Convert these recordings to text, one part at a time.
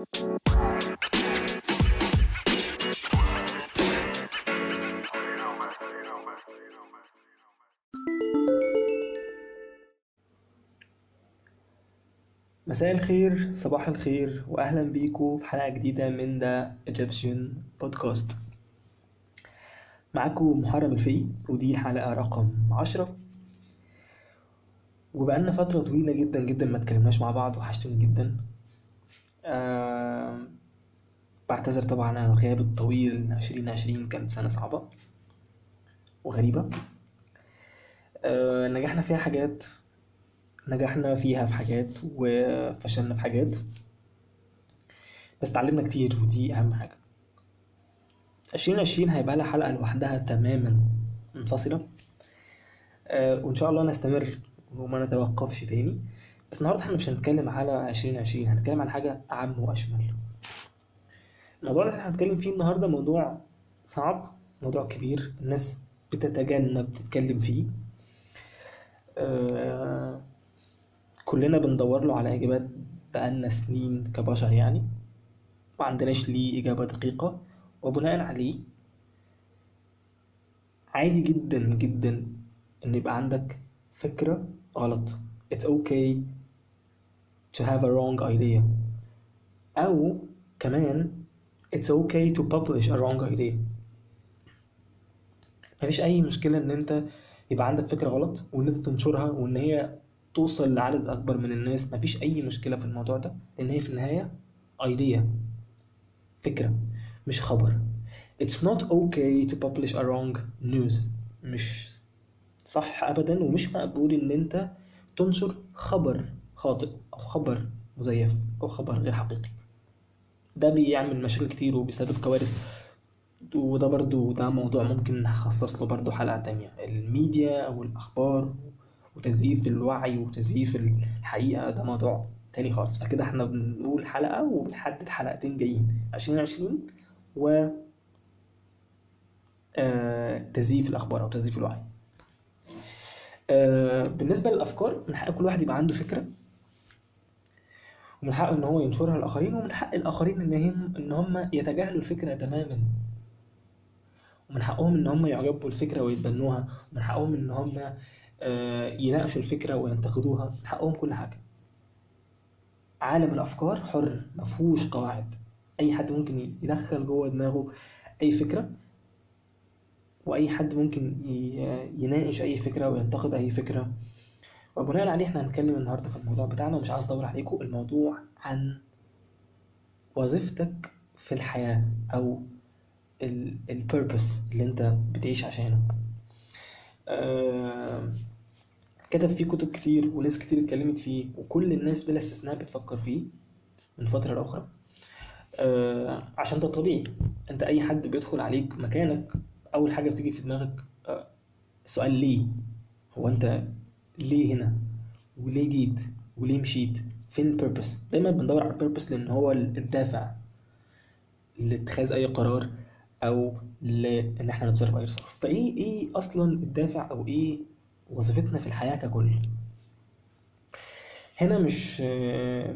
مساء الخير صباح الخير واهلا بيكم في حلقة جديدة من The Egyptian Podcast معاكم محرم الفي ودي الحلقة رقم عشرة. وبقالنا فترة طويلة جدا جدا ما اتكلمناش مع بعض وحشتوني جدا. بعتذر طبعا عن الغياب الطويل. عشرين عشرين كانت سنة صعبة وغريبة. أه نجحنا فيها حاجات. نجحنا فيها في حاجات وفشلنا في حاجات. بس اتعلمنا كتير ودي أهم حاجة. عشرين عشرين هيبقى لها حلقة لوحدها تماما منفصلة. أه وإن شاء الله نستمر وما نتوقفش تاني. بس النهاردة إحنا مش هنتكلم على عشرين عشرين هنتكلم على حاجة أعم وأشمل. الموضوع اللي إحنا هنتكلم فيه النهاردة موضوع صعب موضوع كبير الناس بتتجنب تتكلم فيه. أه كلنا بندور له على إجابات بقالنا سنين كبشر يعني. ما عندناش ليه إجابة دقيقة. وبناء عليه عادي جدا جدا إن يبقى عندك فكرة غلط. It's okay to have a wrong idea. أو كمان it's okay to publish a wrong idea. مفيش أي مشكلة إن أنت يبقى عندك فكرة غلط وإن أنت تنشرها وإن هي توصل لعدد أكبر من الناس. مفيش أي مشكلة في الموضوع ده لأن هي في النهاية idea فكرة مش خبر. It's not okay to publish a wrong news. مش صح أبدا ومش مقبول إن أنت تنشر خبر خاطئ. أو خبر مزيف أو خبر غير حقيقي. ده بيعمل مشاكل كتير وبيسبب كوارث وده برضو ده موضوع ممكن نخصص له برضو حلقة تانية. الميديا أو الأخبار وتزييف الوعي وتزييف الحقيقة ده موضوع تاني خالص. فكده إحنا بنقول حلقة وبنحدد حلقتين جايين. عشرين عشرين و آه تزييف الأخبار أو تزييف الوعي. آه بالنسبة للأفكار من حق كل واحد يبقى عنده فكرة. ومن حقه إن هو ينشرها للآخرين ومن حق الآخرين إن هم إن هم يتجاهلوا الفكرة تماما. ومن حقهم إن هم يعجبوا الفكرة ويتبنوها. ومن حقهم إن هم يناقشوا الفكرة وينتقدوها. من حقهم كل حاجة. عالم الأفكار حر مفهوش قواعد. أي حد ممكن يدخل جوه دماغه أي فكرة وأي حد ممكن يناقش أي فكرة وينتقد أي فكرة. وبناء عليه إحنا هنتكلم النهاردة في الموضوع بتاعنا ومش عايز أطول عليكم الموضوع عن وظيفتك في الحياة أو البيربس اللي أنت بتعيش عشانه. أه كتب فيه كتب كتير وناس كتير اتكلمت فيه وكل الناس بلا استثناء بتفكر فيه من فترة لأخرى. أه عشان ده طبيعي. أنت أي حد بيدخل عليك مكانك أول حاجة بتيجي في دماغك أه السؤال ليه؟ هو أنت ليه هنا؟ وليه جيت؟ وليه مشيت؟ فين البيربس دايما بندور على البيربس لأن هو الدافع لاتخاذ أي قرار أو لإن إحنا نتصرف أي تصرف فإيه إيه أصلا الدافع أو إيه وظيفتنا في الحياة ككل؟ هنا مش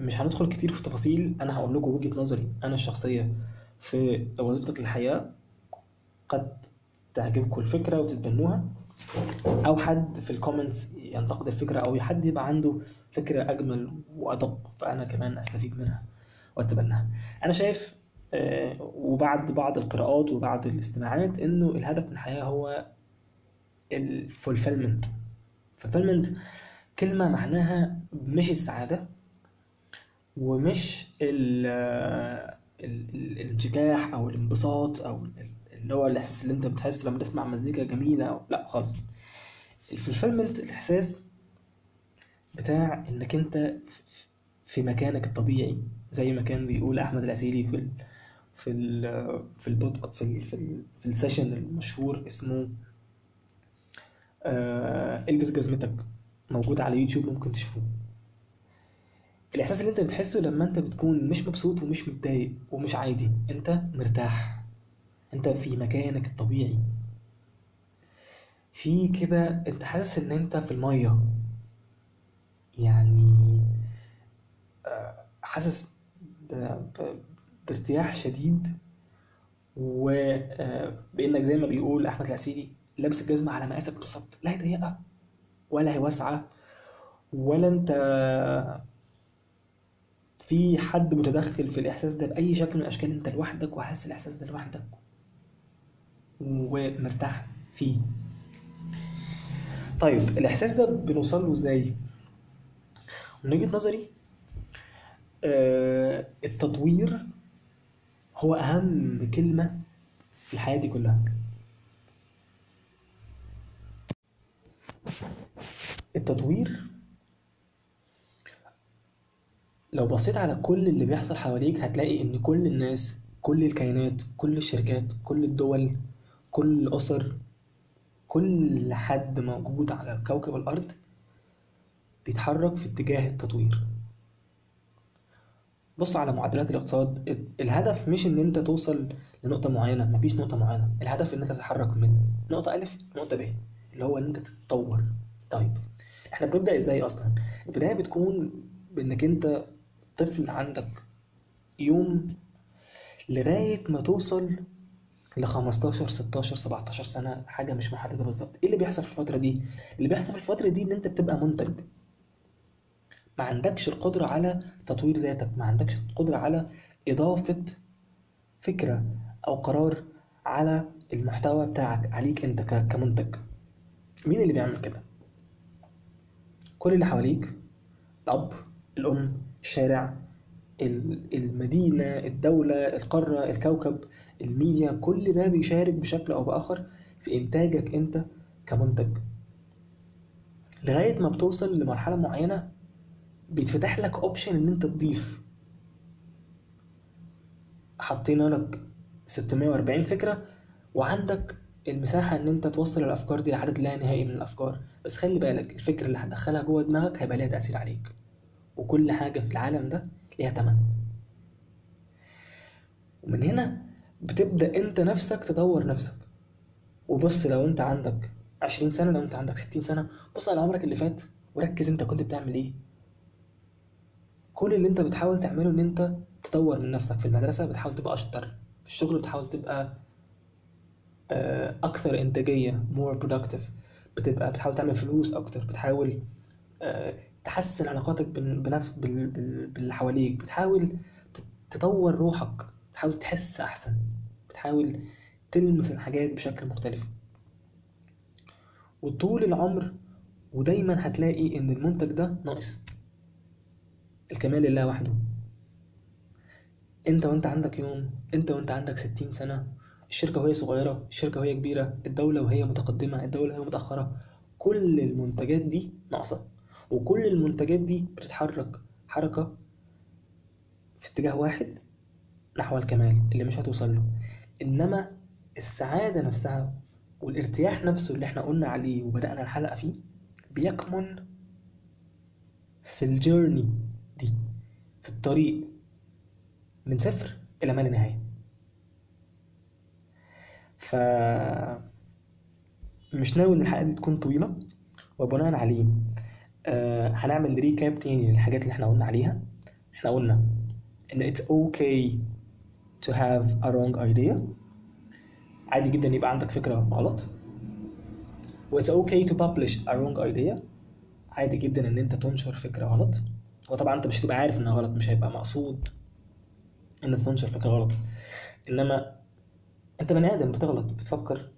مش هندخل كتير في تفاصيل أنا هقول لكم وجهة نظري أنا الشخصية في وظيفتك للحياه قد تعجبكم الفكرة وتتبنوها أو حد في الكومنتس ينتقد الفكرة أو حد يبقى عنده فكرة أجمل وأدق فأنا كمان أستفيد منها وأتبناها. أنا شايف وبعد بعض القراءات وبعض الاستماعات إنه الهدف من الحياة هو ال fulfillment fulfillment كلمة معناها مش السعادة ومش ال الانشكاح أو الانبساط أو اللي هو الإحساس اللي أنت بتحسه لما تسمع مزيكا جميلة أو لا خالص. ال fulfillment الإحساس بتاع إنك أنت في مكانك الطبيعي زي ما كان بيقول أحمد العسيلي في ال في ال في البودك في ال في, ال في ال session المشهور اسمه آه إلبس جزمتك موجود على يوتيوب ممكن تشوفوه الإحساس اللي أنت بتحسه لما أنت بتكون مش مبسوط ومش متضايق ومش عادي أنت مرتاح أنت في مكانك الطبيعي. في كده انت حاسس ان انت في المية. يعني آه، حاسس بارتياح شديد وبانك زي ما بيقول أحمد العسيري لابس الجزمة على مقاسك بالظبط. لا هي ضيقه ولا هي واسعه ولا انت في حد متدخل في الإحساس ده بأي شكل من الأشكال. انت لوحدك وحاسس الإحساس ده لوحدك ومرتاح فيه. طيب الإحساس ده بنوصل له إزاي؟ من وجهة نظري آه، التطوير هو أهم كلمة في الحياة دي كلها. التطوير لو بصيت على كل اللي بيحصل حواليك هتلاقي إن كل الناس كل الكيانات كل الشركات كل الدول كل الأسر كل حد موجود على كوكب الأرض بيتحرك في اتجاه التطوير. بص على معادلات الاقتصاد ال- الهدف مش إن أنت توصل لنقطة معينة مفيش نقطة معينة. الهدف إن أنت تتحرك من نقطة ألف لنقطة ب اللي هو إن أنت تتطور. طيب إحنا بنبدأ إزاي أصلا؟ البداية بتكون بإنك أنت طفل عندك يوم لغاية ما توصل ل 15 16 17 سنة حاجة مش محددة بالظبط. إيه اللي بيحصل في الفترة دي؟ اللي بيحصل في الفترة دي إن أنت بتبقى منتج. ما عندكش القدرة على تطوير ذاتك ما عندكش القدرة على إضافة فكرة أو قرار على المحتوى بتاعك عليك أنت ك- كمنتج. مين اللي بيعمل كده؟ كل اللي حواليك الأب الأم الشارع ال- المدينة الدولة القارة الكوكب الميديا كل ده بيشارك بشكل أو بآخر في إنتاجك أنت كمنتج. لغاية ما بتوصل لمرحلة معينة بيتفتح لك option إن أنت تضيف. حطينا لك 640 فكرة وعندك المساحة إن أنت توصل الأفكار دي لعدد لا نهائي من الأفكار. بس خلي بالك الفكرة اللي هتدخلها جوه دماغك هيبقى ليها تأثير عليك. وكل حاجة في العالم ده ليها تمن. ومن هنا بتبدأ أنت نفسك تطور نفسك. وبص لو أنت عندك 20 سنة لو أنت عندك 60 سنة بص على عمرك اللي فات وركز أنت كنت بتعمل إيه. كل اللي أنت بتحاول تعمله إن أنت تطور من نفسك في المدرسة بتحاول تبقى أشطر. في الشغل بتحاول تبقى آه، أكثر إنتاجية more productive. بتبقى بتحاول تعمل فلوس أكتر. بتحاول آه، تحسن علاقاتك بال- بنف... بال... بال... باللي حواليك. بتحاول تطور روحك. بتحاول تحس أحسن. بتحاول تلمس الحاجات بشكل مختلف. وطول العمر ودايما هتلاقي إن المنتج ده ناقص. الكمال لله وحده. أنت وأنت عندك يوم أنت وأنت عندك ستين سنة. الشركة وهي صغيرة الشركة وهي كبيرة. الدولة وهي متقدمة الدولة وهي متأخرة. كل المنتجات دي ناقصة. وكل المنتجات دي بتتحرك حركة في اتجاه واحد نحو الكمال اللي مش هتوصل له. إنما السعادة نفسها والارتياح نفسه اللي إحنا قلنا عليه وبدأنا الحلقة فيه بيكمن في الجيرني دي في الطريق من صفر إلى ما لا نهاية. ف مش ناوي إن الحلقة دي تكون طويلة وبناء عليه آه هنعمل ريكاب تاني للحاجات اللي إحنا قلنا عليها. إحنا قلنا إن it's okay to have a wrong idea. عادي جدا يبقى عندك فكرة غلط. و it's okay to publish a wrong idea. عادي جدا إن أنت تنشر فكرة غلط. وطبعا أنت مش هتبقى عارف إنها غلط مش هيبقى مقصود إن أنت تنشر فكرة غلط. إنما أنت بني آدم بتغلط بتفكر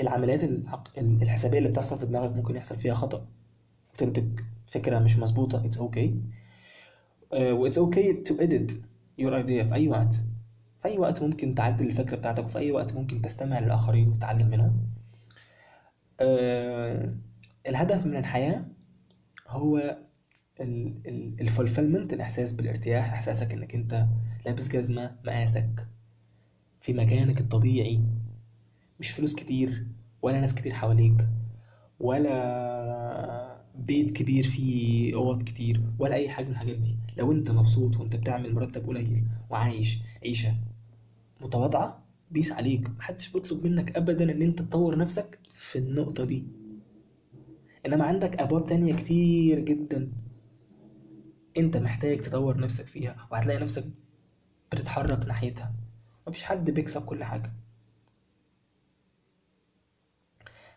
العمليات الحسابية اللي بتحصل في دماغك ممكن يحصل فيها خطأ. وتنتج فكرة مش مظبوطة. It's okay. Uh, و it's okay to edit your idea في أي وقت. في أي وقت ممكن تعدل الفكرة بتاعتك وفي أي وقت ممكن تستمع للآخرين وتتعلم منهم. Uh, الهدف من الحياة هو الفولفيلمنت الإحساس بالارتياح إحساسك إنك أنت لابس جزمة مقاسك في مكانك الطبيعي. مش فلوس كتير ولا ناس كتير حواليك ولا بيت كبير فيه أوض كتير ولا أي حاجة من الحاجات دي. لو أنت مبسوط وأنت بتعمل مرتب قليل وعايش عيشة متواضعة بيس عليك. محدش بيطلب منك ابدا إن أنت تطور نفسك في النقطة دي. إنما عندك أبواب تانية كتير جدا أنت محتاج تطور نفسك فيها وهتلاقي نفسك بتتحرك ناحيتها. مفيش حد بيكسب كل حاجة.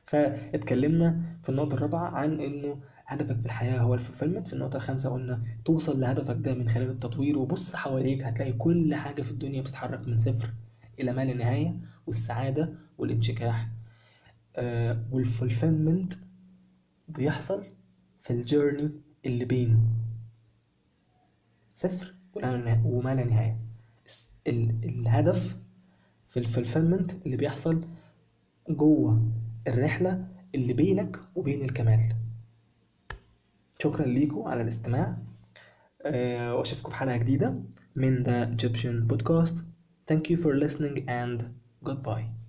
فاتكلمنا في النقطة الرابعة عن إنه هدفك في الحياة هو ال fulfillment في النقطة الخامسة قلنا توصل لهدفك ده من خلال التطوير وبص حواليك هتلاقي كل حاجة في الدنيا بتتحرك من صفر إلى ما لا نهاية والسعادة والانشكاح. آه وال fulfillment بيحصل في ال journey اللي بين صفر وما لا نهاية. الهدف في الفولفيلمنت اللي بيحصل جوه الرحلة اللي بينك وبين الكمال. شكرا ليكم على الاستماع أه وأشوفكم في حلقة جديدة من The Egyptian Podcast. Thank you for listening and goodbye.